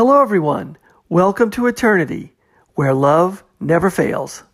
Hello, everyone. Welcome to Eternity, where love never fails.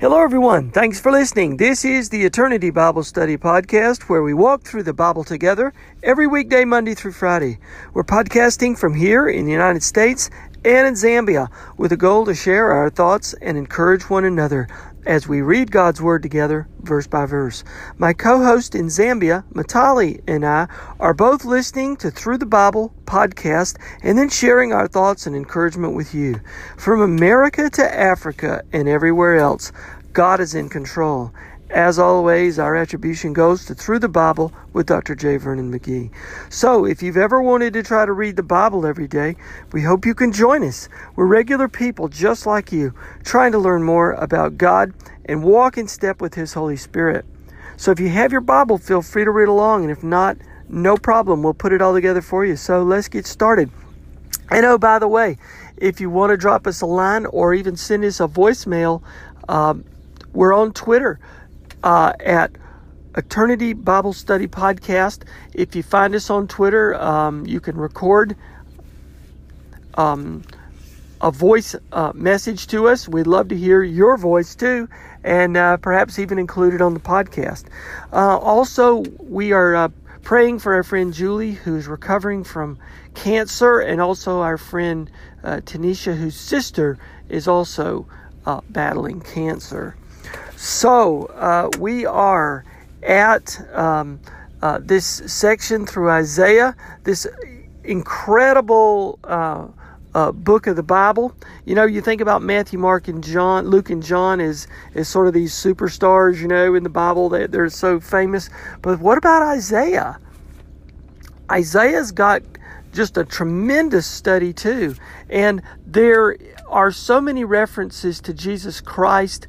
Hello, everyone. Thanks for listening. This is the Eternity Bible Study Podcast, where we walk through the Bible together every weekday, Monday through Friday. We're podcasting from here in the United States and in Zambia with a goal to share our thoughts and encourage one another as we read God's Word together, verse by verse. My co host in Zambia, Matali, and I are both listening to Through the Bible podcast and then sharing our thoughts and encouragement with you. From America to Africa and everywhere else, God is in control. As always, our attribution goes to Through the Bible with Dr. J. Vernon McGee. So, if you've ever wanted to try to read the Bible every day, we hope you can join us. We're regular people just like you, trying to learn more about God and walk in step with His Holy Spirit. So, if you have your Bible, feel free to read along, and if not, no problem. We'll put it all together for you. So, let's get started. And oh, by the way, if you want to drop us a line or even send us a voicemail, um, we're on Twitter uh, at Eternity Bible Study Podcast. If you find us on Twitter, um, you can record um, a voice uh, message to us. We'd love to hear your voice too, and uh, perhaps even include it on the podcast. Uh, also, we are uh, praying for our friend Julie, who's recovering from cancer, and also our friend uh, Tanisha, whose sister is also uh, battling cancer. So uh, we are at um, uh, this section through Isaiah, this incredible uh, uh, book of the Bible. You know, you think about Matthew, Mark, and John, Luke, and John as as sort of these superstars, you know, in the Bible that they're so famous. But what about Isaiah? Isaiah's got just a tremendous study too, and there are so many references to Jesus Christ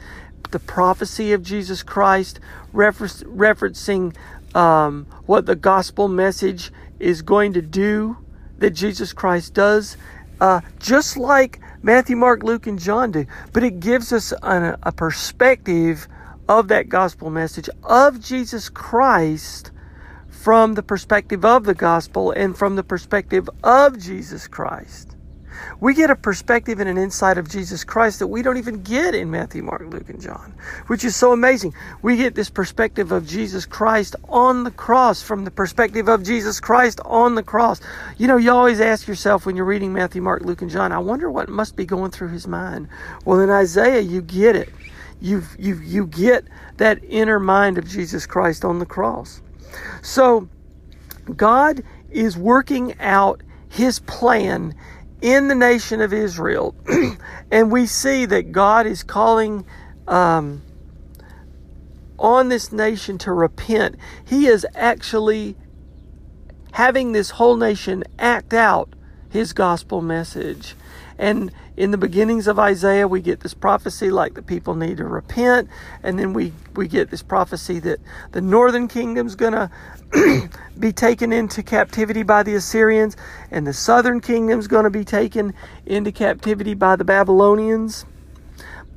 the prophecy of Jesus Christ, refer- referencing um, what the gospel message is going to do that Jesus Christ does, uh, just like Matthew, Mark, Luke, and John do. But it gives us an, a perspective of that gospel message of Jesus Christ from the perspective of the gospel and from the perspective of Jesus Christ we get a perspective and an insight of Jesus Christ that we don't even get in Matthew, Mark, Luke, and John, which is so amazing. We get this perspective of Jesus Christ on the cross from the perspective of Jesus Christ on the cross. You know, you always ask yourself when you're reading Matthew, Mark, Luke, and John, I wonder what must be going through his mind. Well, in Isaiah, you get it. You, you, you get that inner mind of Jesus Christ on the cross. So, God is working out his plan in the nation of Israel. and we see that God is calling um, on this nation to repent. He is actually having this whole nation act out his gospel message. And in the beginnings of Isaiah, we get this prophecy like the people need to repent, and then we, we get this prophecy that the northern kingdom's going to be taken into captivity by the Assyrians, and the southern kingdom's going to be taken into captivity by the Babylonians.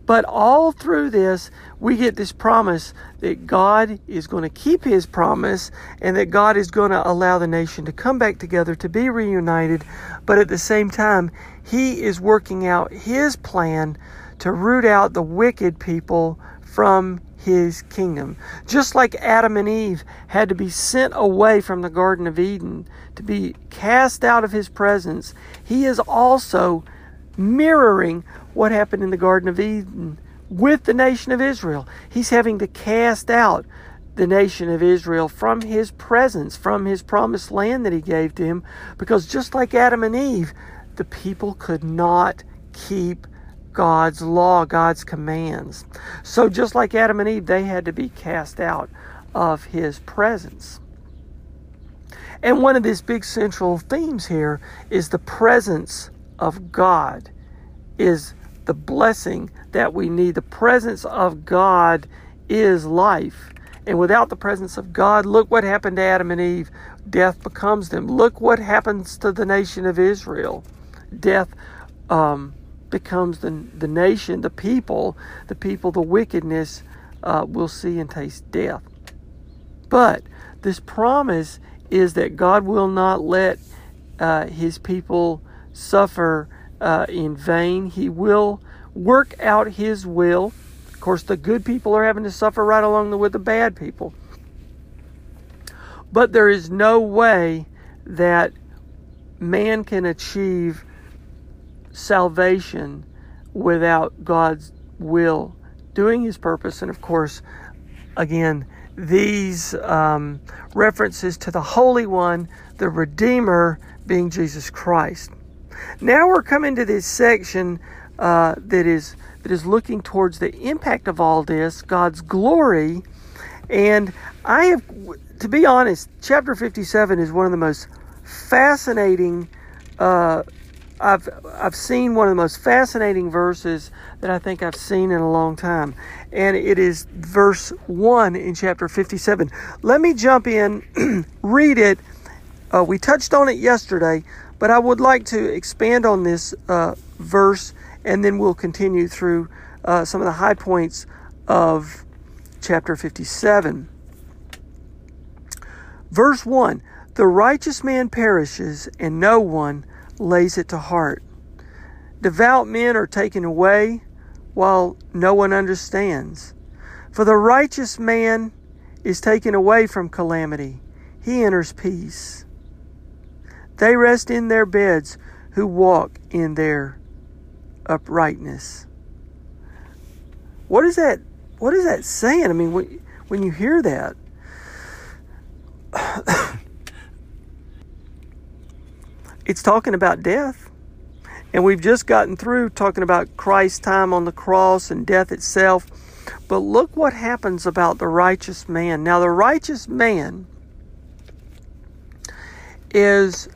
But all through this, we get this promise that God is going to keep his promise and that God is going to allow the nation to come back together to be reunited. But at the same time, he is working out his plan to root out the wicked people from his kingdom. Just like Adam and Eve had to be sent away from the Garden of Eden to be cast out of his presence, he is also mirroring what happened in the Garden of Eden with the nation of Israel. He's having to cast out the nation of Israel from his presence, from his promised land that he gave to him, because just like Adam and Eve, the people could not keep God's law, God's commands. So just like Adam and Eve, they had to be cast out of his presence. And one of these big central themes here is the presence of God is the blessing that we need. The presence of God is life. And without the presence of God, look what happened to Adam and Eve. Death becomes them. Look what happens to the nation of Israel. Death um, becomes the, the nation, the people, the people, the wickedness uh, will see and taste death. But this promise is that God will not let uh, his people suffer uh, in vain. He will work out his will. Course, the good people are having to suffer right along with the bad people. But there is no way that man can achieve salvation without God's will doing his purpose. And of course, again, these um, references to the Holy One, the Redeemer, being Jesus Christ. Now we're coming to this section uh, that is that is looking towards the impact of all this, God's glory, and I have, to be honest, chapter fifty-seven is one of the most fascinating. Uh, I've I've seen one of the most fascinating verses that I think I've seen in a long time, and it is verse one in chapter fifty-seven. Let me jump in, read it. Uh, we touched on it yesterday, but I would like to expand on this uh, verse, and then we'll continue through uh, some of the high points of chapter fifty-seven. Verse one: The righteous man perishes, and no one lays it to heart. Devout men are taken away while no one understands. For the righteous man is taken away from calamity, he enters peace. They rest in their beds who walk in their uprightness. What is that? What is that saying? I mean, when, when you hear that, it's talking about death. And we've just gotten through talking about Christ's time on the cross and death itself. But look what happens about the righteous man. Now, the righteous man is,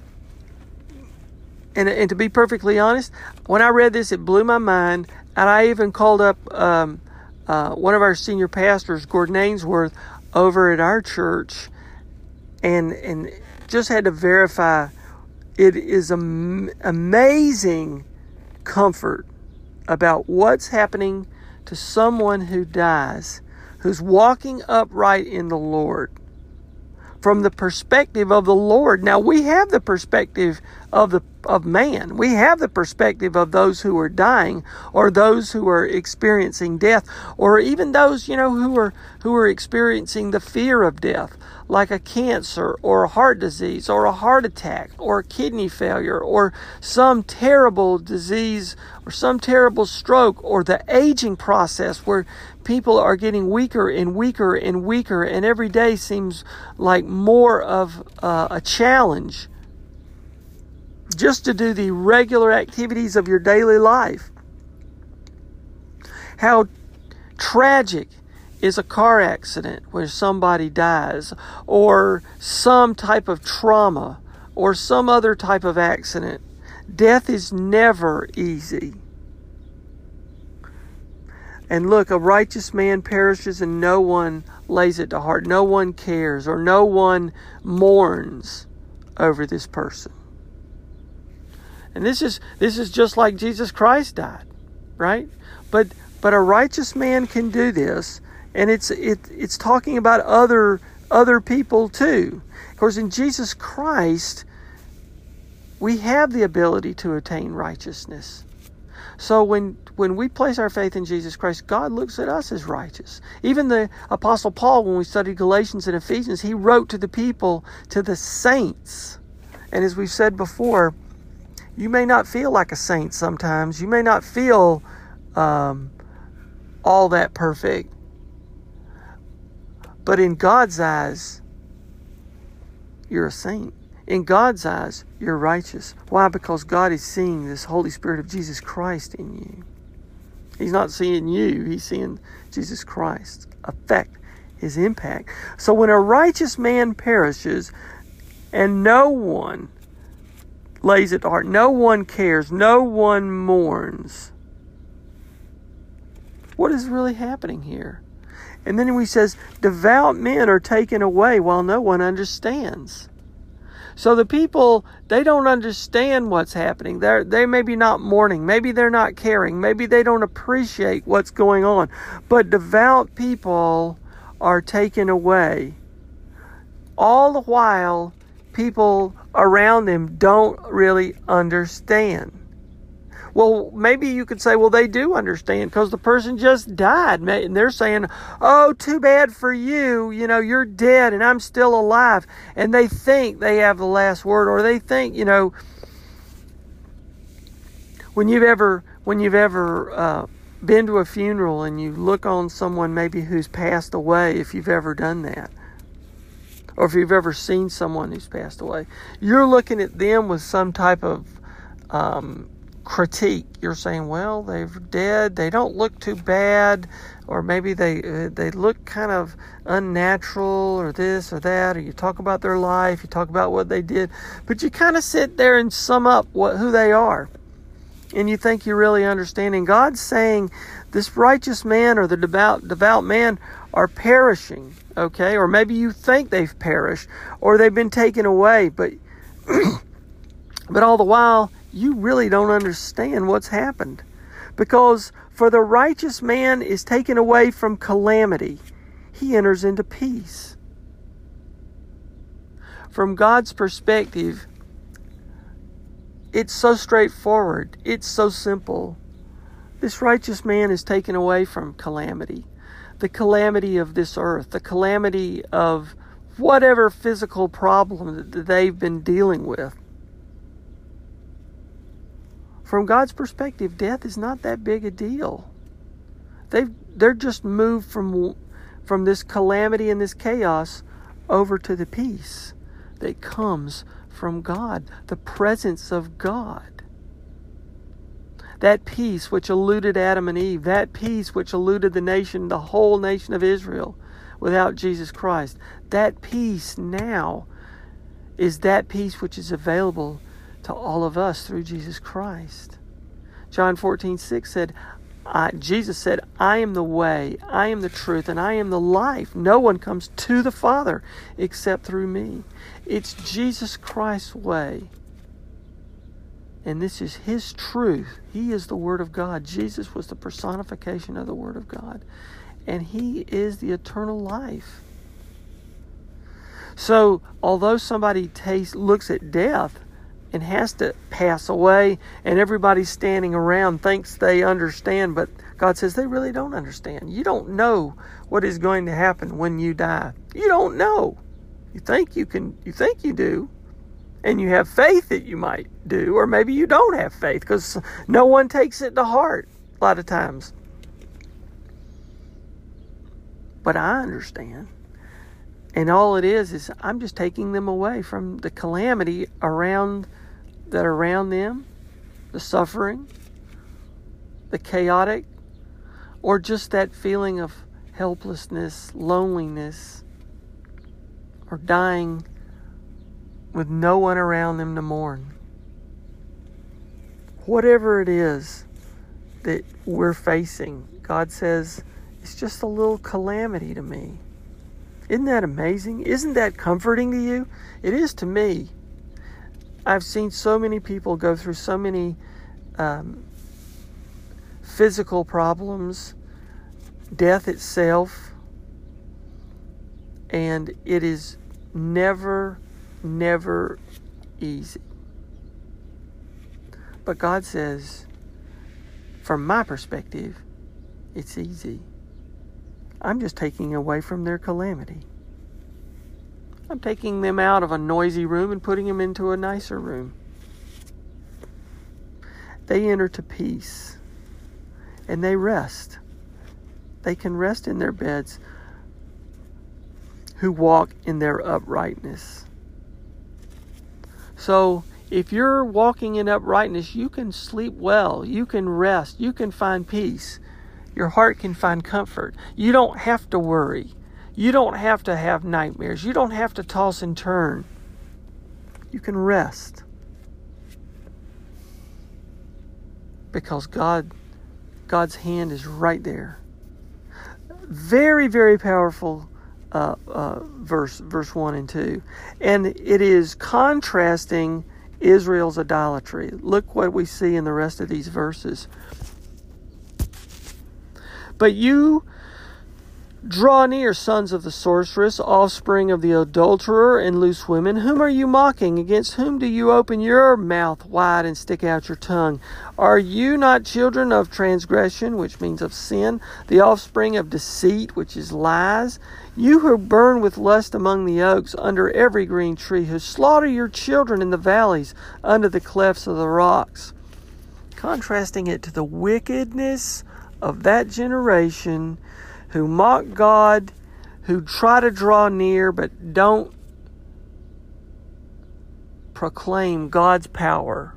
and, and to be perfectly honest, when I read this, it blew my mind. And I even called up um, uh, one of our senior pastors, Gordon Ainsworth, over at our church, and and just had to verify it is am- amazing comfort about what's happening to someone who dies, who's walking upright in the Lord from the perspective of the Lord. Now we have the perspective of the of man. We have the perspective of those who are dying or those who are experiencing death or even those, you know, who are who are experiencing the fear of death like a cancer or a heart disease or a heart attack or kidney failure or some terrible disease or some terrible stroke or the aging process where people are getting weaker and weaker and weaker and every day seems like more of uh, a challenge just to do the regular activities of your daily life. How tragic is a car accident where somebody dies, or some type of trauma, or some other type of accident. Death is never easy. And look, a righteous man perishes and no one lays it to heart. No one cares or no one mourns over this person. And this is this is just like Jesus Christ died, right? But but a righteous man can do this and it's it, it's talking about other other people too. Of course, in Jesus Christ, we have the ability to attain righteousness. So when when we place our faith in Jesus Christ, God looks at us as righteous. Even the apostle Paul when we studied Galatians and Ephesians, he wrote to the people, to the saints. And as we've said before, you may not feel like a saint sometimes. You may not feel um, all that perfect. But in God's eyes, you're a saint. In God's eyes, you're righteous. Why? Because God is seeing this Holy Spirit of Jesus Christ in you. He's not seeing you, He's seeing Jesus Christ affect His impact. So when a righteous man perishes and no one lays it to heart, no one cares, no one mourns, what is really happening here? And then he says, devout men are taken away while no one understands. So the people, they don't understand what's happening. They're, they maybe not mourning. Maybe they're not caring. Maybe they don't appreciate what's going on. But devout people are taken away. All the while, people around them don't really understand. Well, maybe you could say, well, they do understand because the person just died. And they're saying, oh, too bad for you. You know, you're dead and I'm still alive. And they think they have the last word or they think, you know, when you've ever, when you've ever, uh, been to a funeral and you look on someone maybe who's passed away, if you've ever done that, or if you've ever seen someone who's passed away, you're looking at them with some type of um, critique. You're saying, well, they're dead. They don't look too bad, or maybe they uh, they look kind of unnatural, or this or that. Or you talk about their life, you talk about what they did, but you kind of sit there and sum up what who they are, and you think you're really understanding. God's saying, this righteous man or the devout devout man are perishing. Okay, or maybe you think they've perished, or they've been taken away, but. but all the while you really don't understand what's happened. Because for the righteous man is taken away from calamity, he enters into peace. From God's perspective, it's so straightforward, it's so simple. This righteous man is taken away from calamity, the calamity of this earth, the calamity of whatever physical problem that they've been dealing with. From God's perspective, death is not that big a deal. They've they're just moved from from this calamity and this chaos over to the peace that comes from God, the presence of God. That peace which eluded Adam and Eve, that peace which eluded the nation, the whole nation of Israel without Jesus Christ, that peace now is that peace which is available to all of us through Jesus Christ. John 14, 6 said, Jesus said, I am the way, I am the truth, and I am the life. No one comes to the Father except through me. It's Jesus Christ's way. And this is His truth. He is the Word of God. Jesus was the personification of the Word of God. And He is the eternal life. So, although somebody tastes, looks at death and has to pass away, and everybody standing around thinks they understand, but God says they really don't understand. You don't know what is going to happen when you die. You don't know. You think you can, you think you do, and you have faith that you might do, or maybe you don't have faith because no one takes it to heart a lot of times. But I understand. And all it is is I'm just taking them away from the calamity around that are around them, the suffering, the chaotic, or just that feeling of helplessness, loneliness, or dying with no one around them to mourn. Whatever it is that we're facing, God says, it's just a little calamity to me. Isn't that amazing? Isn't that comforting to you? It is to me. I've seen so many people go through so many um, physical problems, death itself, and it is never, never easy. But God says, from my perspective, it's easy. I'm just taking away from their calamity. I'm taking them out of a noisy room and putting them into a nicer room. They enter to peace and they rest. They can rest in their beds who walk in their uprightness. So, if you're walking in uprightness, you can sleep well, you can rest, you can find peace. Your heart can find comfort. You don't have to worry. You don't have to have nightmares. You don't have to toss and turn. You can rest. Because God God's hand is right there. Very very powerful uh, uh, verse verse one and two, and it is contrasting Israel's idolatry. Look what we see in the rest of these verses. But you Draw near, sons of the sorceress, offspring of the adulterer and loose women. Whom are you mocking? Against whom do you open your mouth wide and stick out your tongue? Are you not children of transgression, which means of sin, the offspring of deceit, which is lies? You who burn with lust among the oaks, under every green tree, who slaughter your children in the valleys, under the clefts of the rocks. Contrasting it to the wickedness of that generation who mock God, who try to draw near but don't proclaim God's power.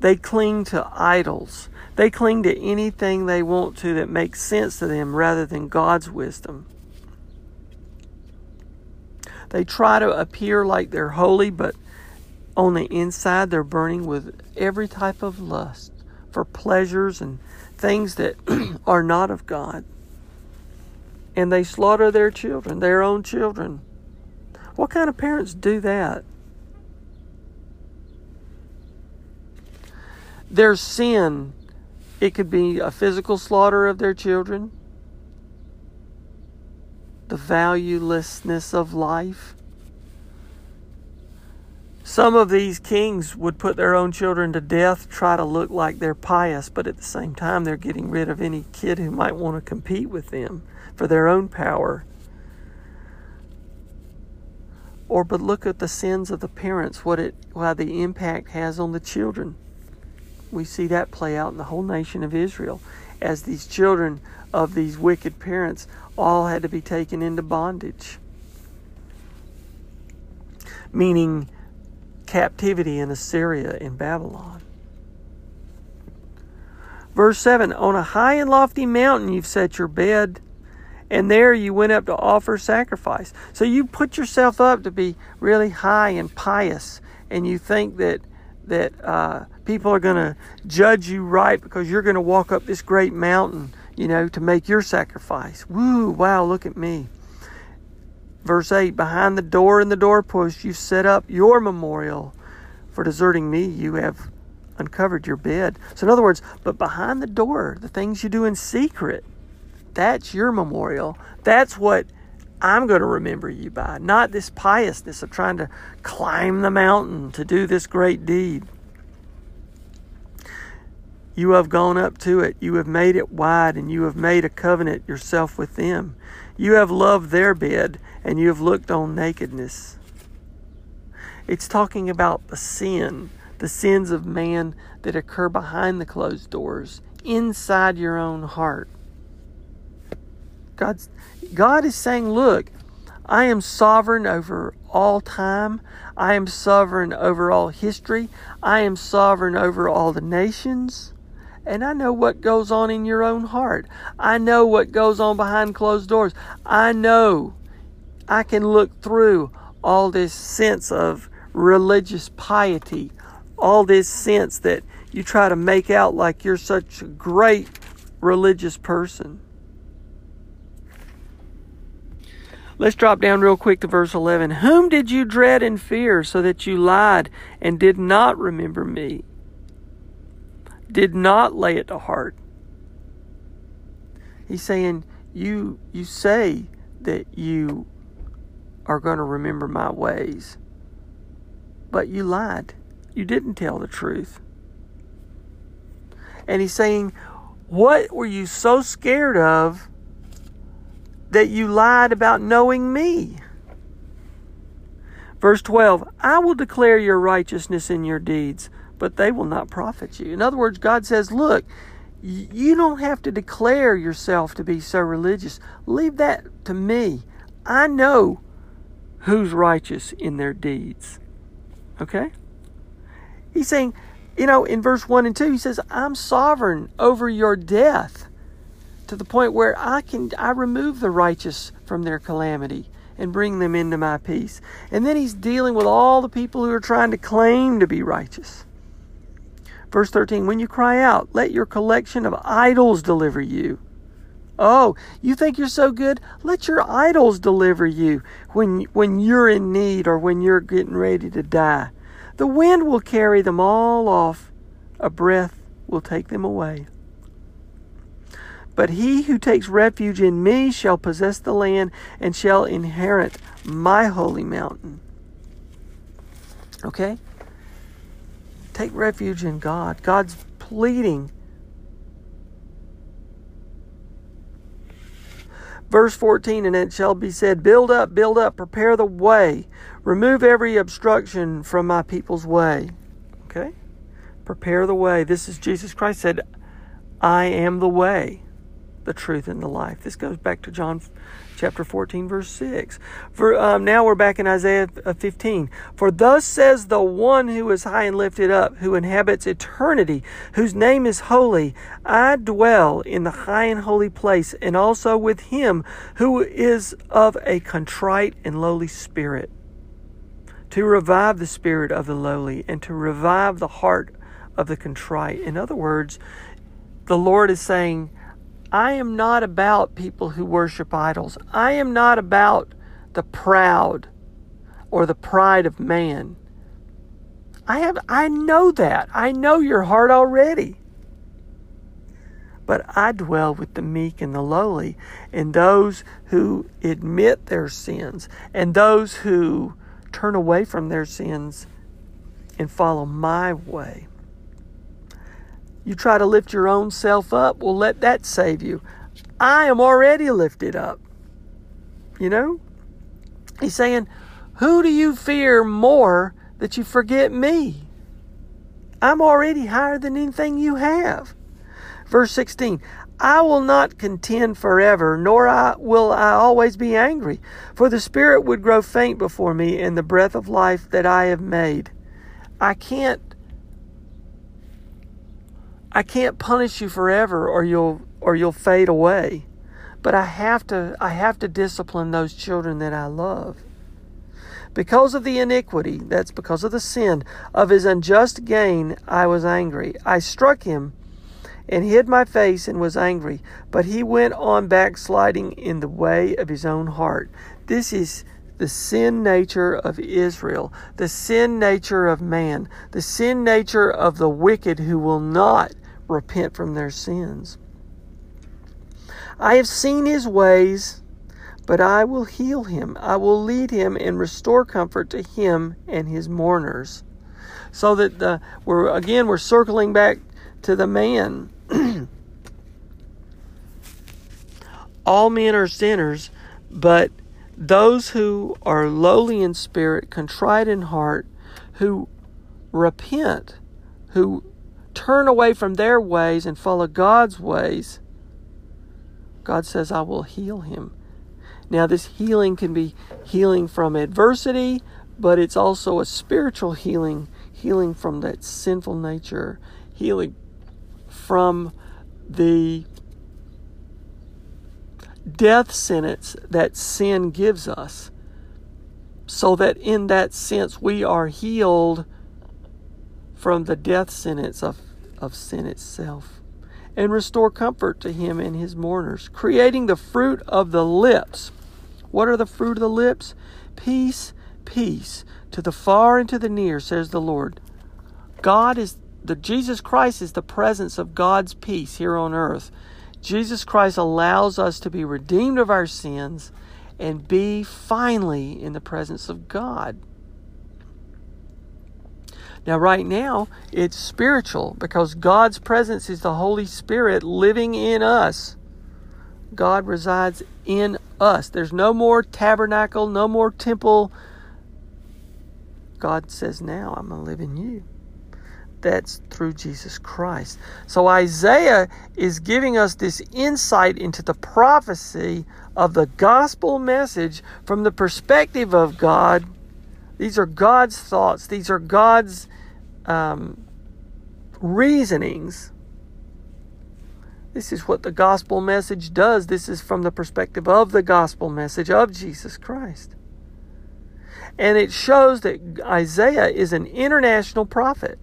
They cling to idols. They cling to anything they want to that makes sense to them rather than God's wisdom. They try to appear like they're holy, but on the inside they're burning with every type of lust for pleasures and things that are not of God. And they slaughter their children, their own children. What kind of parents do that? Their sin, it could be a physical slaughter of their children, the valuelessness of life. Some of these kings would put their own children to death, try to look like they're pious, but at the same time, they're getting rid of any kid who might want to compete with them for their own power. Or, but look at the sins of the parents, what it, why the impact has on the children. We see that play out in the whole nation of Israel as these children of these wicked parents all had to be taken into bondage. Meaning, captivity in Assyria and Babylon. Verse 7 On a high and lofty mountain you've set your bed, and there you went up to offer sacrifice. So you put yourself up to be really high and pious, and you think that that uh, people are going to judge you right because you're going to walk up this great mountain, you know, to make your sacrifice. Woo! Wow! Look at me. Verse 8 Behind the door and the doorpost, you set up your memorial. For deserting me, you have uncovered your bed. So, in other words, but behind the door, the things you do in secret, that's your memorial. That's what I'm going to remember you by, not this piousness of trying to climb the mountain to do this great deed. You have gone up to it, you have made it wide, and you have made a covenant yourself with them. You have loved their bed, and you have looked on nakedness. It's talking about the sin, the sins of man that occur behind the closed doors, inside your own heart. God's, God is saying, Look, I am sovereign over all time. I am sovereign over all history. I am sovereign over all the nations. And I know what goes on in your own heart. I know what goes on behind closed doors. I know I can look through all this sense of religious piety, all this sense that you try to make out like you're such a great religious person. Let's drop down real quick to verse 11. Whom did you dread and fear so that you lied and did not remember me? Did not lay it to heart. He's saying, you, you say that you are going to remember my ways, but you lied. You didn't tell the truth. And he's saying, What were you so scared of that you lied about knowing me. Verse 12 I will declare your righteousness in your deeds, but they will not profit you. In other words, God says, Look, you don't have to declare yourself to be so religious. Leave that to me. I know who's righteous in their deeds. Okay? He's saying, you know, in verse 1 and 2, he says, I'm sovereign over your death to the point where I can I remove the righteous from their calamity and bring them into my peace. And then he's dealing with all the people who are trying to claim to be righteous. Verse 13, when you cry out, let your collection of idols deliver you. Oh, you think you're so good? Let your idols deliver you when, when you're in need or when you're getting ready to die. The wind will carry them all off, a breath will take them away. But he who takes refuge in me shall possess the land and shall inherit my holy mountain. Okay? Take refuge in God. God's pleading. Verse 14, and it shall be said, Build up, build up, prepare the way, remove every obstruction from my people's way. Okay? Prepare the way. This is Jesus Christ said, I am the way the truth, and the life. This goes back to John chapter 14, verse 6. For um, now we're back in Isaiah uh, 15. For thus says the one who is high and lifted up, who inhabits eternity, whose name is holy. I dwell in the high and holy place, and also with him who is of a contrite and lowly spirit, to revive the spirit of the lowly, and to revive the heart of the contrite. In other words, the Lord is saying, I am not about people who worship idols. I am not about the proud or the pride of man. I have I know that. I know your heart already. But I dwell with the meek and the lowly, and those who admit their sins, and those who turn away from their sins and follow my way. You try to lift your own self up, well, let that save you. I am already lifted up. You know? He's saying, Who do you fear more that you forget me? I'm already higher than anything you have. Verse 16 I will not contend forever, nor I, will I always be angry, for the spirit would grow faint before me and the breath of life that I have made. I can't I can't punish you forever or you'll or you'll fade away. But I have to I have to discipline those children that I love. Because of the iniquity, that's because of the sin of his unjust gain, I was angry. I struck him and hid my face and was angry, but he went on backsliding in the way of his own heart. This is the sin nature of Israel, the sin nature of man, the sin nature of the wicked who will not repent from their sins. I have seen his ways, but I will heal him. I will lead him and restore comfort to him and his mourners. So that the we're again we're circling back to the man. All men are sinners, but those who are lowly in spirit, contrite in heart, who repent, who turn away from their ways and follow God's ways, God says, I will heal him. Now, this healing can be healing from adversity, but it's also a spiritual healing, healing from that sinful nature, healing from the death sentence that sin gives us. So that in that sense, we are healed from the death sentence of, of sin itself, and restore comfort to him and his mourners, creating the fruit of the lips. What are the fruit of the lips? Peace, peace, to the far and to the near, says the Lord. God is the Jesus Christ is the presence of God's peace here on earth. Jesus Christ allows us to be redeemed of our sins and be finally in the presence of God. Now, right now, it's spiritual because God's presence is the Holy Spirit living in us. God resides in us. There's no more tabernacle, no more temple. God says, Now I'm going to live in you. That's through Jesus Christ. So Isaiah is giving us this insight into the prophecy of the gospel message from the perspective of God. These are God's thoughts, these are God's um, reasonings. This is what the gospel message does. This is from the perspective of the gospel message of Jesus Christ. And it shows that Isaiah is an international prophet.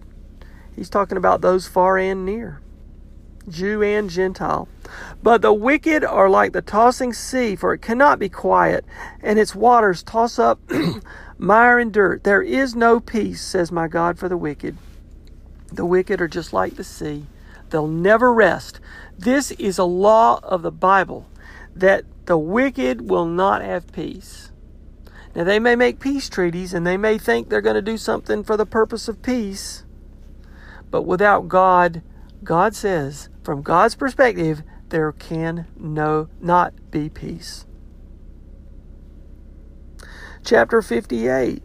He's talking about those far and near. Jew and Gentile. But the wicked are like the tossing sea, for it cannot be quiet, and its waters toss up mire and dirt. There is no peace, says my God, for the wicked. The wicked are just like the sea, they'll never rest. This is a law of the Bible that the wicked will not have peace. Now, they may make peace treaties and they may think they're going to do something for the purpose of peace, but without God, God says, from God's perspective, there can no not be peace. Chapter 58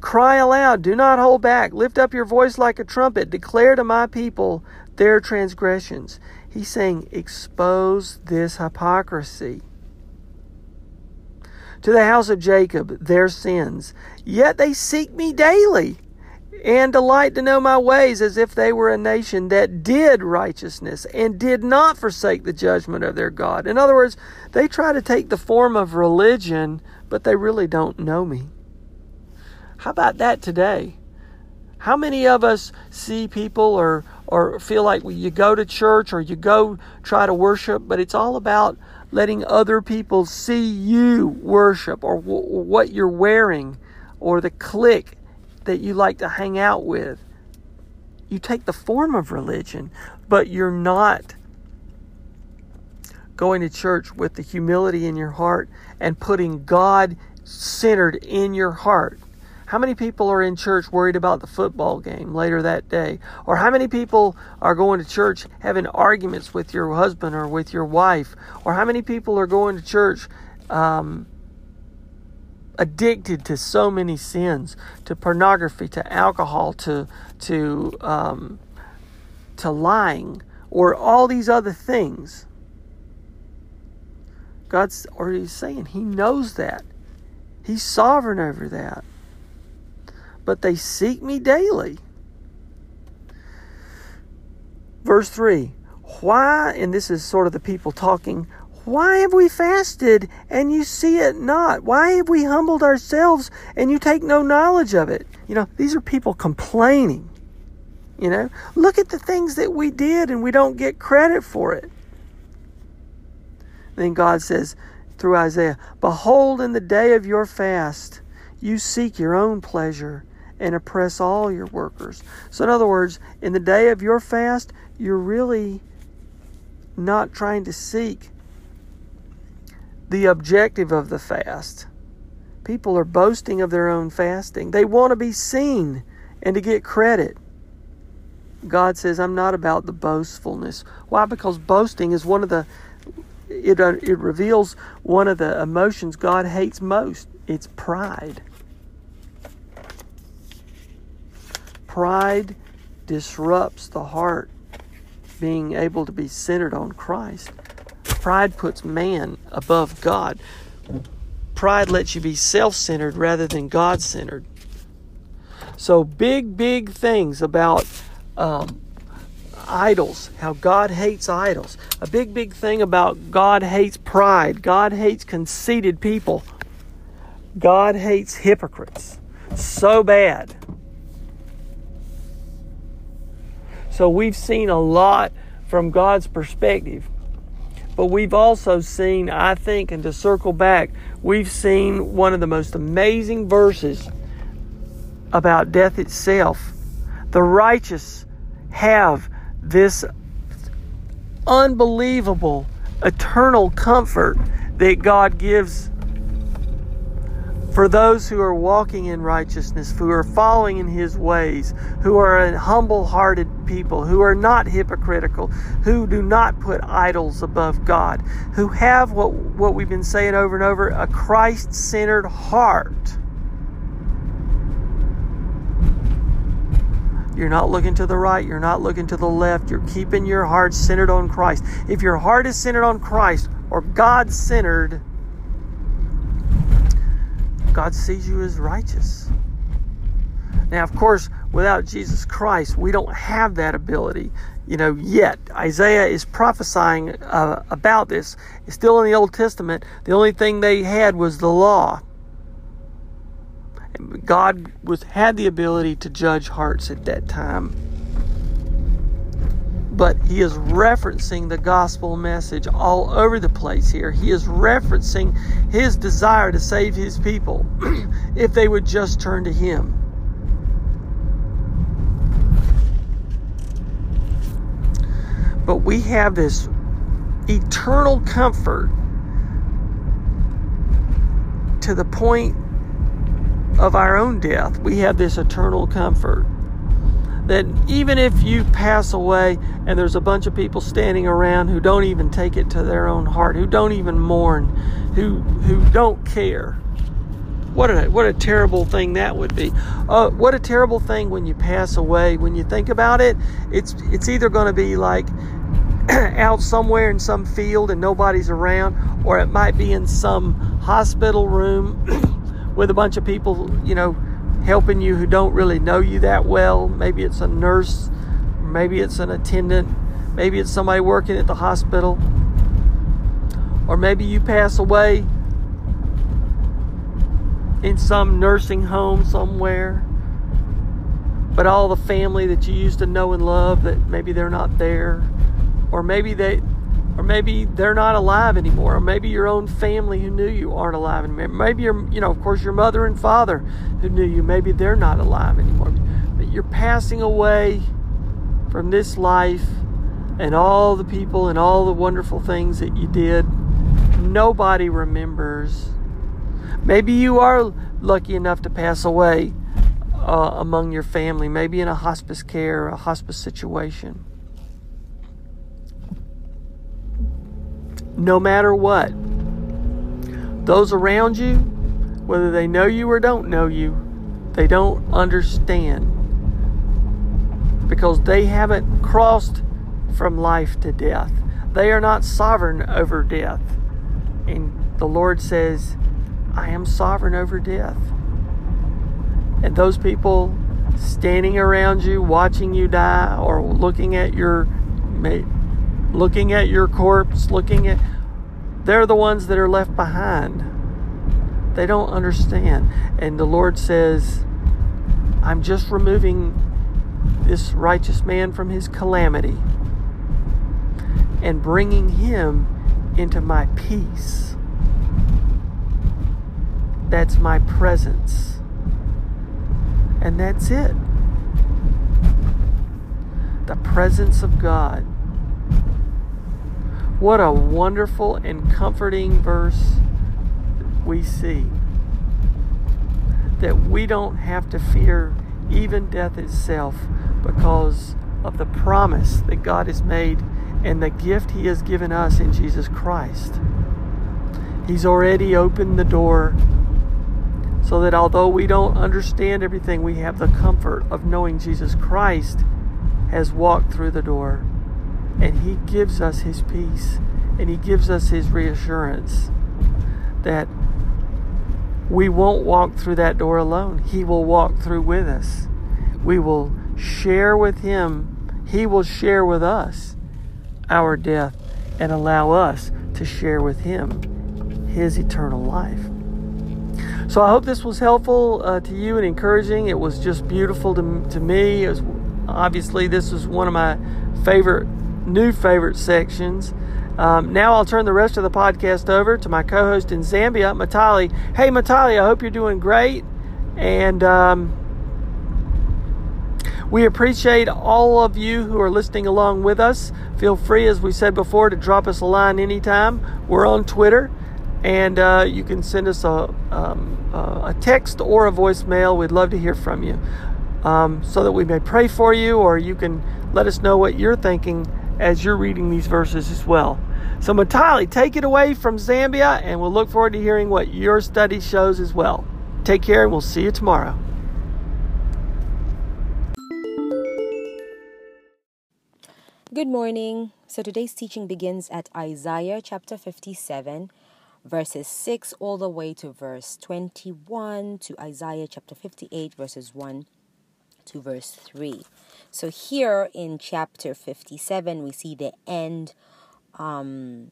Cry aloud, do not hold back. Lift up your voice like a trumpet. Declare to my people their transgressions. He's saying, expose this hypocrisy. To the house of Jacob, their sins. Yet they seek me daily and delight to know my ways as if they were a nation that did righteousness and did not forsake the judgment of their God. In other words, they try to take the form of religion, but they really don't know me. How about that today? How many of us see people or, or feel like you go to church or you go try to worship, but it's all about letting other people see you worship or w- what you're wearing or the clique that you like to hang out with. You take the form of religion, but you're not going to church with the humility in your heart and putting God centered in your heart. How many people are in church worried about the football game later that day? Or how many people are going to church having arguments with your husband or with your wife? Or how many people are going to church um, addicted to so many sins, to pornography, to alcohol, to to um, to lying, or all these other things. God's already saying He knows that. He's sovereign over that. But they seek me daily. Verse 3 Why, and this is sort of the people talking, why have we fasted and you see it not? Why have we humbled ourselves and you take no knowledge of it? You know, these are people complaining. You know, look at the things that we did and we don't get credit for it. Then God says through Isaiah, Behold, in the day of your fast, you seek your own pleasure and oppress all your workers. So, in other words, in the day of your fast, you're really not trying to seek the objective of the fast. People are boasting of their own fasting. They want to be seen and to get credit. God says, I'm not about the boastfulness. Why? Because boasting is one of the, it, uh, it reveals one of the emotions God hates most. It's pride. Pride disrupts the heart being able to be centered on Christ. Pride puts man above God. Pride lets you be self centered rather than God centered. So, big, big things about um, idols, how God hates idols. A big, big thing about God hates pride. God hates conceited people. God hates hypocrites. So bad. So, we've seen a lot from God's perspective. But we've also seen, I think, and to circle back, we've seen one of the most amazing verses about death itself. The righteous have this unbelievable eternal comfort that God gives for those who are walking in righteousness, who are following in His ways, who are a humble hearted people, who are not hypocritical, who do not put idols above God, who have what, what we've been saying over and over a Christ centered heart. You're not looking to the right, you're not looking to the left, you're keeping your heart centered on Christ. If your heart is centered on Christ or God centered, God sees you as righteous. Now, of course, without Jesus Christ, we don't have that ability, you know, yet. Isaiah is prophesying uh, about this. It's still in the Old Testament. The only thing they had was the law. God was had the ability to judge hearts at that time. but he is referencing the gospel message all over the place here. He is referencing his desire to save his people if they would just turn to him. But we have this eternal comfort to the point of our own death. We have this eternal comfort that even if you pass away and there's a bunch of people standing around who don't even take it to their own heart, who don't even mourn, who who don't care. What a what a terrible thing that would be. Uh, what a terrible thing when you pass away. When you think about it, it's it's either going to be like out somewhere in some field and nobody's around, or it might be in some hospital room with a bunch of people, you know, helping you who don't really know you that well. Maybe it's a nurse, maybe it's an attendant, maybe it's somebody working at the hospital, or maybe you pass away in some nursing home somewhere. But all the family that you used to know and love, that maybe they're not there, or maybe they or maybe they're not alive anymore, or maybe your own family who knew you aren't alive anymore. Maybe your, you know, of course, your mother and father who knew you, maybe they're not alive anymore. But you're passing away from this life and all the people and all the wonderful things that you did. Nobody remembers. Maybe you are lucky enough to pass away uh, among your family, maybe in a hospice care, a hospice situation. No matter what. Those around you, whether they know you or don't know you, they don't understand because they haven't crossed from life to death. They are not sovereign over death. And the Lord says, I am sovereign over death. And those people standing around you, watching you die, or looking at your looking at your corpse, looking at they're the ones that are left behind. They don't understand. And the Lord says, I'm just removing this righteous man from his calamity and bringing him into my peace. That's my presence. And that's it. The presence of God. What a wonderful and comforting verse we see. That we don't have to fear even death itself because of the promise that God has made and the gift He has given us in Jesus Christ. He's already opened the door so that although we don't understand everything, we have the comfort of knowing Jesus Christ has walked through the door and He gives us His peace and He gives us His reassurance that we won't walk through that door alone. He will walk through with us. We will share with Him, He will share with us our death and allow us to share with Him His eternal life. So I hope this was helpful uh, to you and encouraging. It was just beautiful to, to me. Was, obviously, this was one of my favorite new favorite sections. Um, now I'll turn the rest of the podcast over to my co-host in Zambia, Matali. Hey, Matali, I hope you're doing great, and um, we appreciate all of you who are listening along with us. Feel free, as we said before, to drop us a line anytime. We're on Twitter, and uh, you can send us a, um, a text or a voicemail. We'd love to hear from you, um, so that we may pray for you, or you can let us know what you're thinking as you're reading these verses as well. So, Matali, take it away from Zambia, and we'll look forward to hearing what your study shows as well. Take care, and we'll see you tomorrow. Good morning. So, today's teaching begins at Isaiah chapter 57, verses 6 all the way to verse 21 to Isaiah chapter 58, verses 1 to verse 3. So here in chapter 57, we see the end um,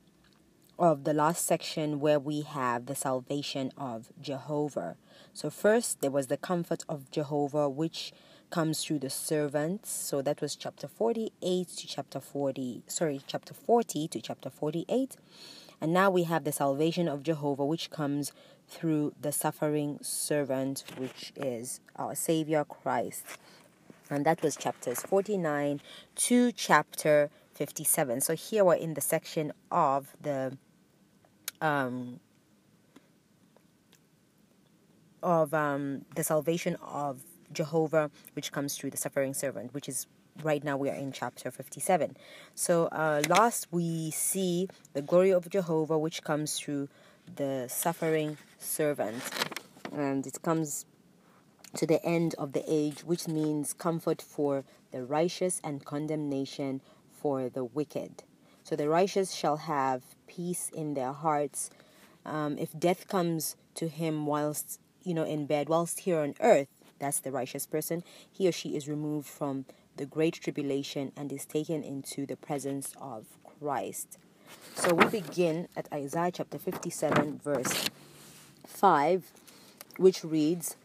of the last section where we have the salvation of Jehovah. So, first, there was the comfort of Jehovah, which comes through the servants. So that was chapter 48 to chapter 40, sorry, chapter 40 to chapter 48. And now we have the salvation of Jehovah, which comes through the suffering servant, which is our Savior Christ. And that was chapters 49 to chapter 57. So here we're in the section of the um, of um, the salvation of Jehovah, which comes through the suffering servant, which is right now we are in chapter 57. So uh, last we see the glory of Jehovah, which comes through the suffering servant, and it comes to the end of the age, which means comfort for the righteous and condemnation for the wicked. So the righteous shall have peace in their hearts. Um, if death comes to him whilst you know in bed, whilst here on earth, that's the righteous person. He or she is removed from the great tribulation and is taken into the presence of Christ. So we begin at Isaiah chapter 57, verse 5, which reads,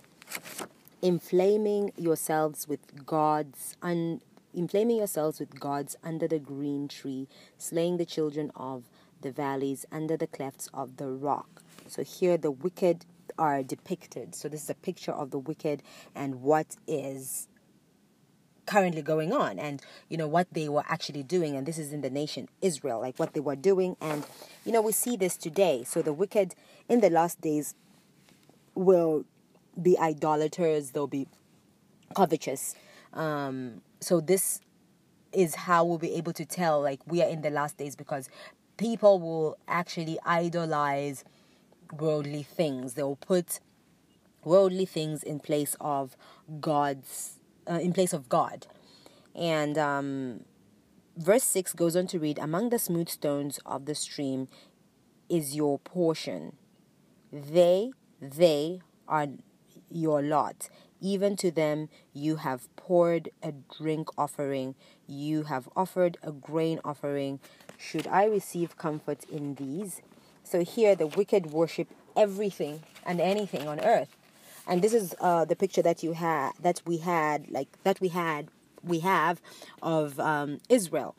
Inflaming yourselves with gods and inflaming yourselves with gods under the green tree, slaying the children of the valleys under the clefts of the rock. So here the wicked are depicted. So this is a picture of the wicked and what is currently going on and you know what they were actually doing and this is in the nation Israel like what they were doing and you know we see this today so the wicked in the last days will be idolaters they'll be covetous um so this is how we'll be able to tell like we are in the last days because people will actually idolize worldly things they'll put worldly things in place of god's uh, in place of God. And um, verse 6 goes on to read Among the smooth stones of the stream is your portion. They, they are your lot. Even to them you have poured a drink offering, you have offered a grain offering. Should I receive comfort in these? So here the wicked worship everything and anything on earth and this is uh, the picture that you had that we had like that we had we have of um, Israel.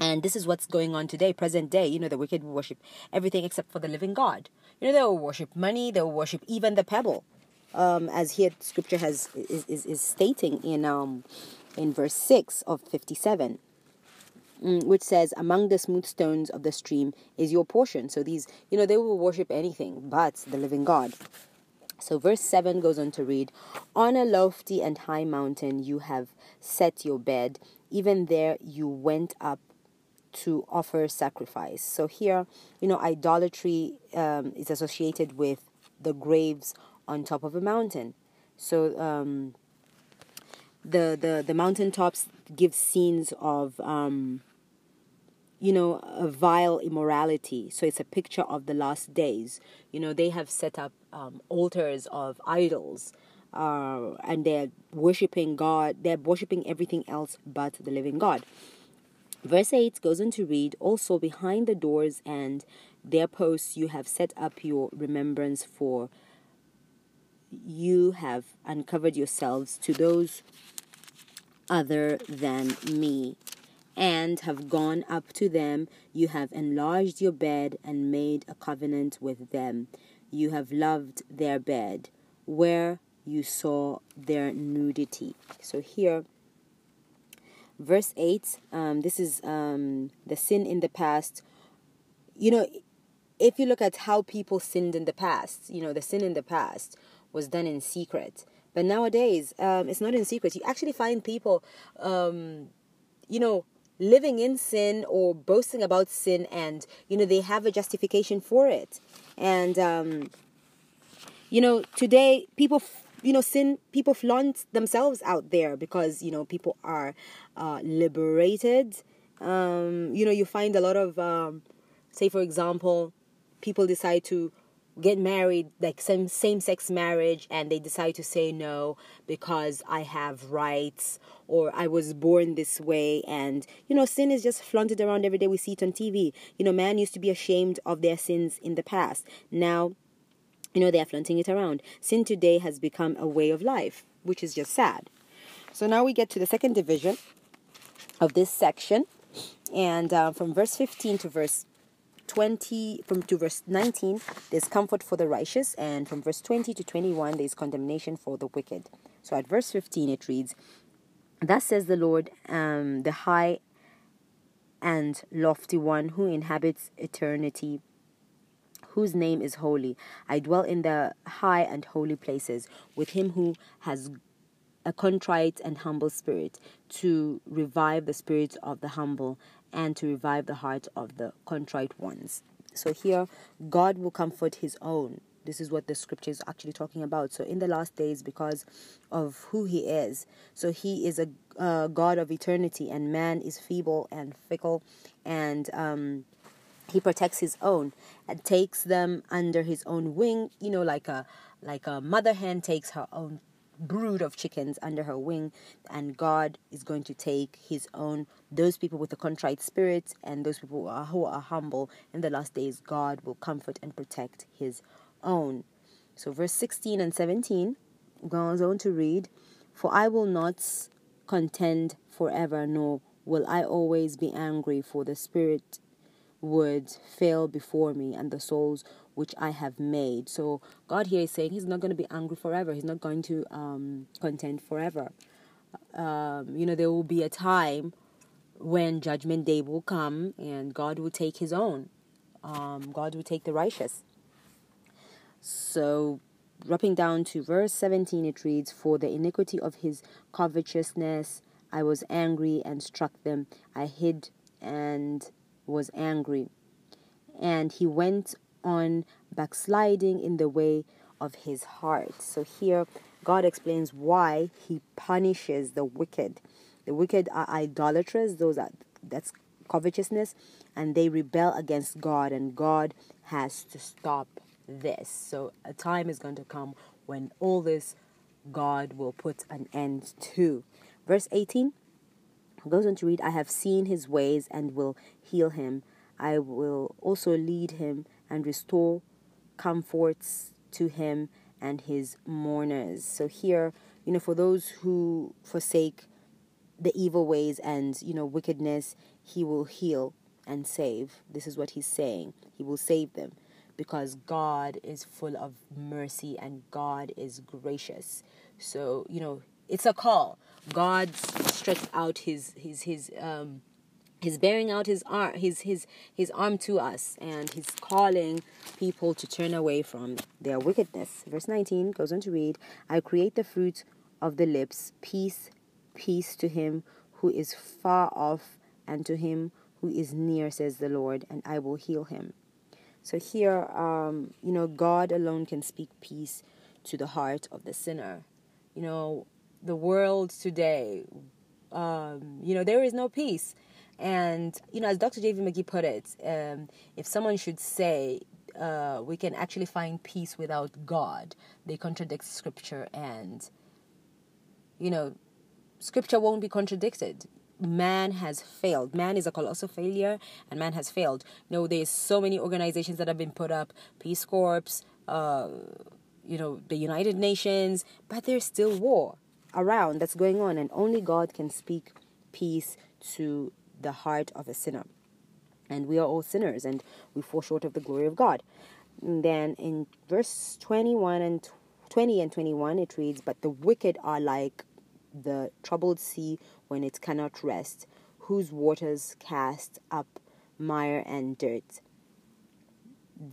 And this is what's going on today, present day. You know, the wicked worship everything except for the living God. You know, they will worship money, they will worship even the pebble. Um, as here scripture has is, is, is stating in um in verse 6 of 57 mm, which says among the smooth stones of the stream is your portion. So these you know they will worship anything but the living god. So, verse 7 goes on to read On a lofty and high mountain you have set your bed, even there you went up to offer sacrifice. So, here, you know, idolatry um, is associated with the graves on top of a mountain. So, um, the, the, the mountaintops give scenes of um, you know, a vile immorality. So it's a picture of the last days. You know, they have set up um, altars of idols. Uh, and they're worshiping God, they're worshiping everything else but the living God. Verse 8 goes on to read Also behind the doors and their posts you have set up your remembrance for. You have uncovered yourselves to those other than me and have gone up to them. You have enlarged your bed and made a covenant with them. You have loved their bed, where you saw their nudity. So here, verse 8, um, this is um, the sin in the past. You know, if you look at how people sinned in the past, you know, the sin in the past was done in secret. But nowadays, um, it's not in secret. You actually find people, um, you know, living in sin or boasting about sin and you know they have a justification for it and um you know today people you know sin people flaunt themselves out there because you know people are uh liberated um you know you find a lot of um say for example people decide to get married like same same sex marriage and they decide to say no because I have rights or I was born this way. And you know sin is just flaunted around every day. We see it on TV you know man used to be ashamed of their sins in the past. Now you know they are flaunting it around. Sin today has become a way of life which is just sad. So now we get to the second division of this section, and uh, from verse 15 to verse 20 from to verse 19 there's comfort for the righteous and from verse 20 to 21 there's condemnation for the wicked. So at verse 15 it reads thus says the lord um, the high and lofty one who inhabits eternity whose name is holy. I dwell in the high and holy places with him who has a contrite and humble spirit to revive the spirits of the humble and to revive the heart of the contrite ones. So here, God will comfort his own. This is what the scripture is actually talking about. So, in the last days, because of who he is, so he is a uh, God of eternity, and man is feeble and fickle, and um, he protects his own and takes them under his own wing. You know, like a like a mother hen takes her own brood of chickens under her wing, and God is going to take His own those people with a contrite spirit and those people who are, who are humble. In the last days, God will comfort and protect His own. So, verse 16 and 17 goes on to read, For I will not contend forever, nor will I always be angry, for the Spirit would fail before me, and the souls which I have made. So God here is saying He's not going to be angry forever. He's not going to um, contend forever. Um, you know, there will be a time when Judgment Day will come, and God will take His own. Um, God will take the righteous. So, dropping down to verse 17, it reads, For the iniquity of his covetousness I was angry and struck them. I hid and was angry. And he went on backsliding in the way of his heart. So here, God explains why he punishes the wicked. The wicked are idolaters, those are that's covetousness, and they rebel against God, and God has to stop this. So a time is going to come when all this God will put an end to. Verse 18 goes on to read, I have seen his ways and will heal him. I will also lead him and restore comforts to him and his mourners. So here, you know, for those who forsake the evil ways and, you know, wickedness, he will heal and save. This is what he's saying. He will save them because God is full of mercy and God is gracious. So, you know, it's a call. God stretched out his his his um he's bearing out his arm his his his arm to us and he's calling people to turn away from their wickedness verse 19 goes on to read i create the fruit of the lips peace peace to him who is far off and to him who is near says the lord and i will heal him so here um, you know god alone can speak peace to the heart of the sinner you know the world today um, you know there is no peace and, you know, as Dr. J.V. McGee put it, um, if someone should say uh, we can actually find peace without God, they contradict Scripture and, you know, Scripture won't be contradicted. Man has failed. Man is a colossal failure, and man has failed. Know, there's so many organizations that have been put up, Peace Corps, uh, you know, the United Nations, but there's still war around that's going on, and only God can speak peace to the heart of a sinner. And we are all sinners and we fall short of the glory of God. And then in verse 21 and 20 and 21, it reads, But the wicked are like the troubled sea when it cannot rest, whose waters cast up mire and dirt.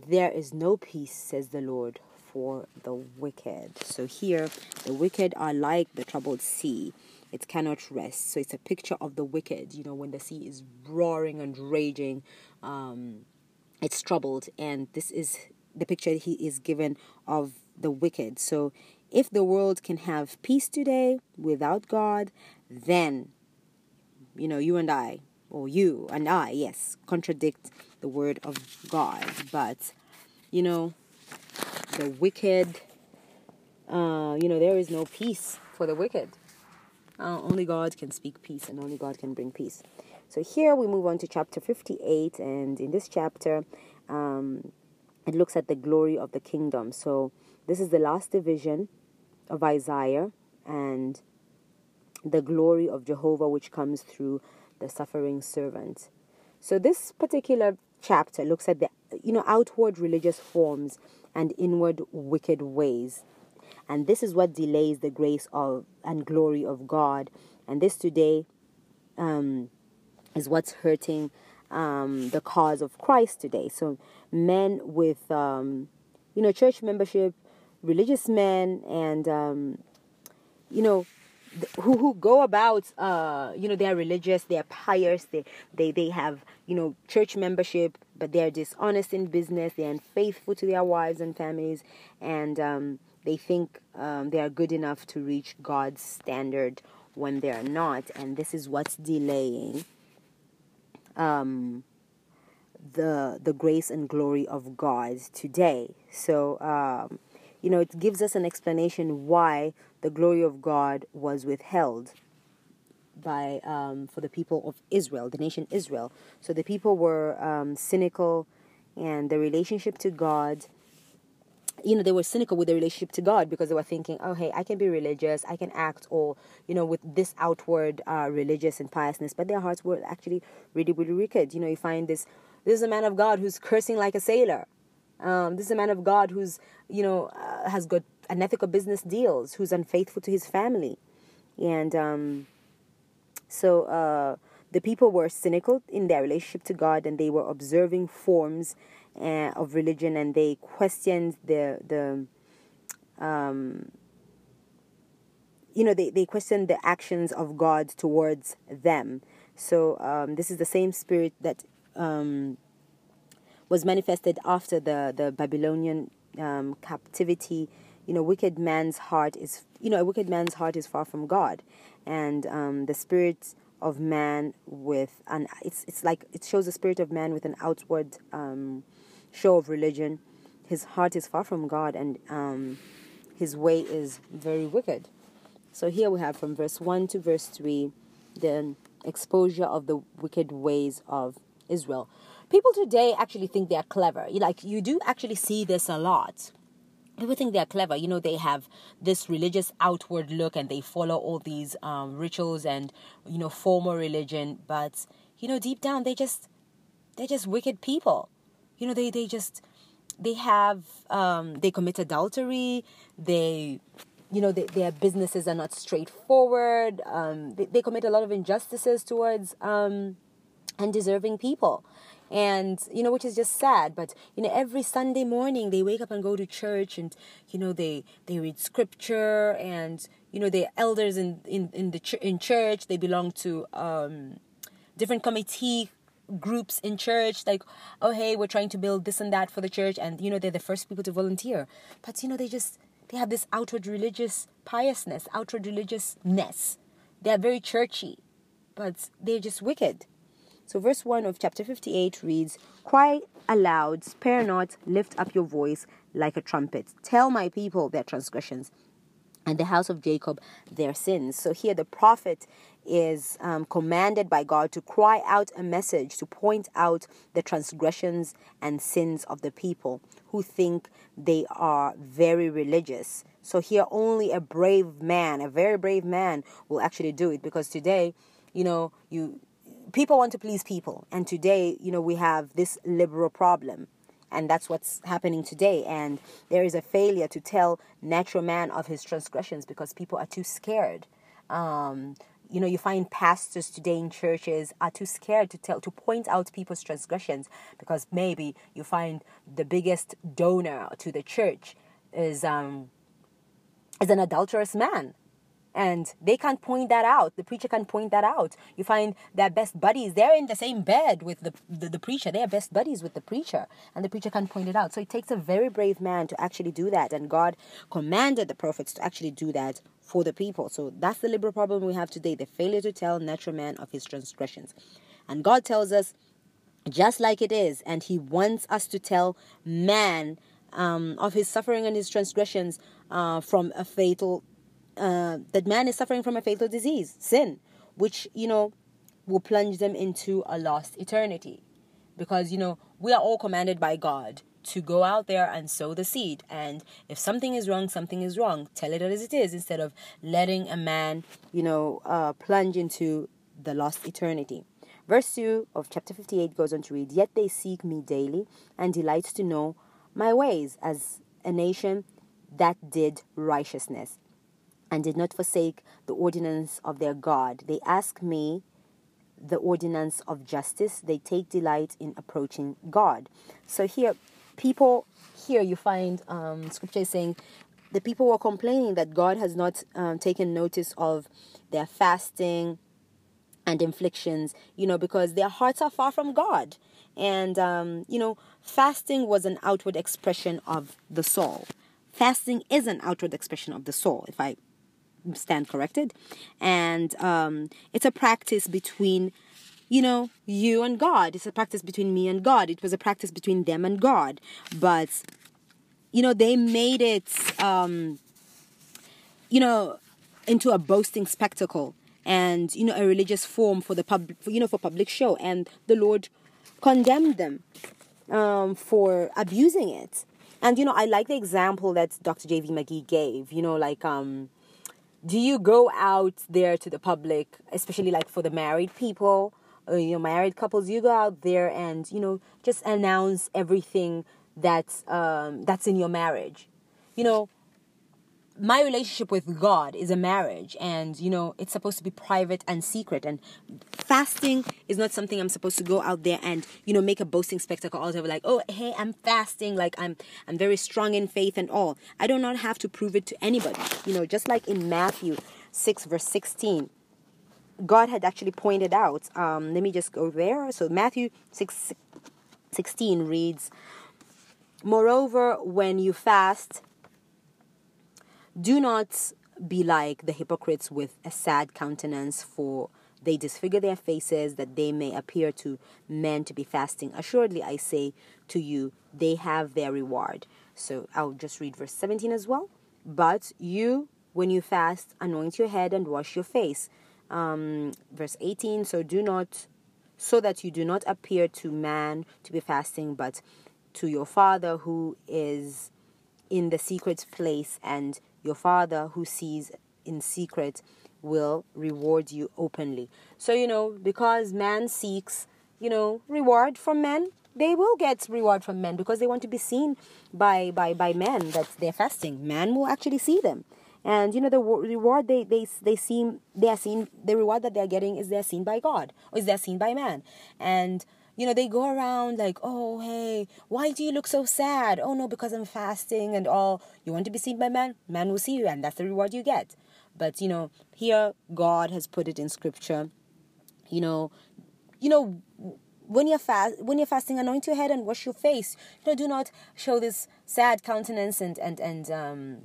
There is no peace, says the Lord, for the wicked. So here, the wicked are like the troubled sea it cannot rest. So it's a picture of the wicked, you know, when the sea is roaring and raging, um, it's troubled. And this is the picture he is given of the wicked. So if the world can have peace today without God, then, you know, you and I, or you and I, yes, contradict the word of God. But, you know, the wicked, uh, you know, there is no peace for the wicked. Uh, only God can speak peace and only God can bring peace. So here we move on to chapter 58, and in this chapter, um, it looks at the glory of the kingdom. So this is the last division of Isaiah, and the glory of Jehovah which comes through the suffering servant. So this particular chapter looks at the you know outward religious forms and inward wicked ways. And this is what delays the grace of and glory of God. And this today um, is what's hurting um, the cause of Christ today. So men with um, you know church membership, religious men, and um, you know who who go about uh you know they're religious they're pious they they they have you know church membership but they're dishonest in business they're unfaithful to their wives and families and um they think um, they are good enough to reach God's standard when they're not and this is what's delaying um the the grace and glory of God today. So um you know it gives us an explanation why the glory of God was withheld by um, for the people of Israel, the nation Israel. So the people were um, cynical, and the relationship to God. You know, they were cynical with their relationship to God because they were thinking, "Oh, hey, I can be religious, I can act, or you know, with this outward uh, religious and piousness," but their hearts were actually really, really wicked. You know, you find this. This is a man of God who's cursing like a sailor. Um, this is a man of God who's, you know, uh, has got unethical business deals, who's unfaithful to his family. And um, so uh, the people were cynical in their relationship to God and they were observing forms uh, of religion and they questioned the, the um, you know, they, they questioned the actions of God towards them. So um, this is the same spirit that um, was manifested after the, the Babylonian um, captivity you know, wicked man's heart is, you know, a wicked man's heart is far from God, and um, the spirit of man with an, it's it's like it shows the spirit of man with an outward um, show of religion. His heart is far from God, and um, his way is very wicked. So here we have from verse one to verse three, the exposure of the wicked ways of Israel. People today actually think they are clever. Like you do actually see this a lot. People think they're clever. You know they have this religious outward look and they follow all these um, rituals and you know formal religion but you know deep down they just they're just wicked people. You know they they just they have um, they commit adultery. They you know they, their businesses are not straightforward. Um, they, they commit a lot of injustices towards um, undeserving people and you know which is just sad but you know every sunday morning they wake up and go to church and you know they they read scripture and you know they're elders in in in the ch- in church they belong to um different committee groups in church like oh hey we're trying to build this and that for the church and you know they're the first people to volunteer. But you know they just they have this outward religious piousness outward religiousness. They're very churchy but they're just wicked so, verse 1 of chapter 58 reads Cry aloud, spare not, lift up your voice like a trumpet. Tell my people their transgressions and the house of Jacob their sins. So, here the prophet is um, commanded by God to cry out a message to point out the transgressions and sins of the people who think they are very religious. So, here only a brave man, a very brave man, will actually do it because today, you know, you people want to please people. And today, you know, we have this liberal problem. And that's what's happening today. And there is a failure to tell natural man of his transgressions because people are too scared. Um, you know, you find pastors today in churches are too scared to tell, to point out people's transgressions because maybe you find the biggest donor to the church is um, is an adulterous man and they can't point that out. The preacher can't point that out. You find their best buddies, they're in the same bed with the, the, the, preacher. They are best buddies with the preacher, and the preacher can't point it out. So it takes a very brave man to actually do that, and God commanded the prophets to actually do that for the people. So that's the liberal problem we have today the failure to tell natural man of his transgressions. And God tells us just like it is, and He wants us to tell man um, of his suffering and his transgressions uh, from a fatal uh, that man is suffering from a fatal disease, sin, which, you know, will plunge them into a lost eternity. Because, you know, we are all commanded by God to go out there and sow the seed. And if something is wrong, something is wrong. Tell it as it is instead of letting a man, you know, uh, plunge into the lost eternity. Verse 2 of chapter 58 goes on to read, Yet they seek me daily and delight to know my ways as a nation that did righteousness and did not forsake the ordinance of their God. They ask me the ordinance of justice. They take delight in approaching God. So here, people, here you find um, scripture saying the people were complaining that God has not um, taken notice of their fasting and inflictions, you know, because their hearts are far from God. And, um, you know, fasting was an outward expression of the soul. Fasting is an outward expression of the soul, if I stand corrected. And um, it's a practice between, you know, you and God. It's a practice between me and God. It was a practice between them and God. But, you know, they made it, um, you know, into a boasting spectacle and you know a religious form for the public you know for public show and the lord condemned them um, for abusing it and you know i like the example that dr jv mcgee gave you know like um do you go out there to the public especially like for the married people or, uh, you know married couples you go out there and you know just announce everything that's um, that's in your marriage? You know my relationship with God is a marriage and you know it's supposed to be private and secret and fasting is not something I'm supposed to go out there and you know make a boasting spectacle all over like oh hey I'm fasting like I'm I'm very strong in faith and all. I do not have to prove it to anybody. You know just like in Matthew 6 verse 16 God had actually pointed out um, let me just go there. So Matthew 6 16 reads moreover when you fast do not be like the hypocrites with a sad countenance, for they disfigure their faces that they may appear to men to be fasting. Assuredly, I say to you, they have their reward. So I'll just read verse 17 as well. But you, when you fast, anoint your head and wash your face. Um, verse 18 So do not, so that you do not appear to man to be fasting, but to your Father who is in the secret place, and your Father who sees in secret will reward you openly. So, you know, because man seeks, you know, reward from men, they will get reward from men because they want to be seen by by by men that they're fasting. Man will actually see them. And you know the reward they they they seem they are seen the reward that they're getting is they're seen by God or is they're seen by man. And you know, they go around like, oh, hey, why do you look so sad? Oh, no, because I'm fasting and all. You want to be seen by man? Man will see you, and that's the reward you get. But, you know, here God has put it in scripture. You know, you know, when you're fast when you're fasting anoint your head and wash your face you know do not show this sad countenance and and and um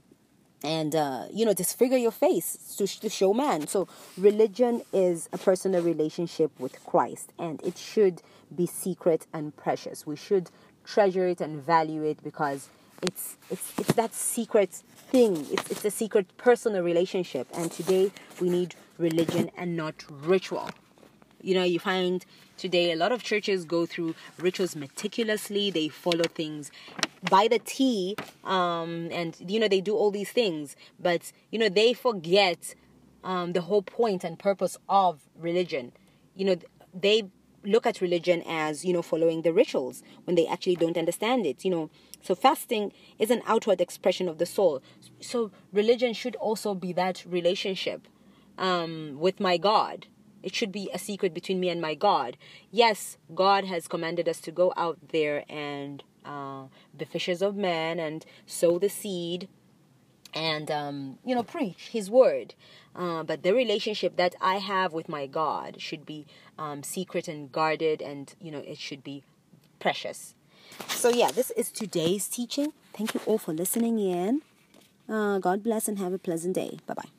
and uh, you know disfigure your face to, to show man. So religion is a personal relationship with christ and it should be secret and precious. We should treasure it and value it because it's it's it's that secret thing. It's, it's a secret personal relationship. And today we need religion and not ritual you know you find today a lot of churches go through rituals meticulously they follow things by the T, um, and you know they do all these things, but you know they forget um, the whole point and purpose of religion. You know they look at religion as you know following the rituals when they actually don't understand it. You know, so fasting is an outward expression of the soul. So religion should also be that relationship um, with my God. It should be a secret between me and my God. Yes, God has commanded us to go out there and uh, fishers of men and sow the seed and um, you know preach his word. Uh, but the relationship that i have with my god should be um, secret and guarded and you know it should be precious. So yeah this is today's teaching. Thank you all for listening in. Uh, god bless and have a pleasant day. Bye bye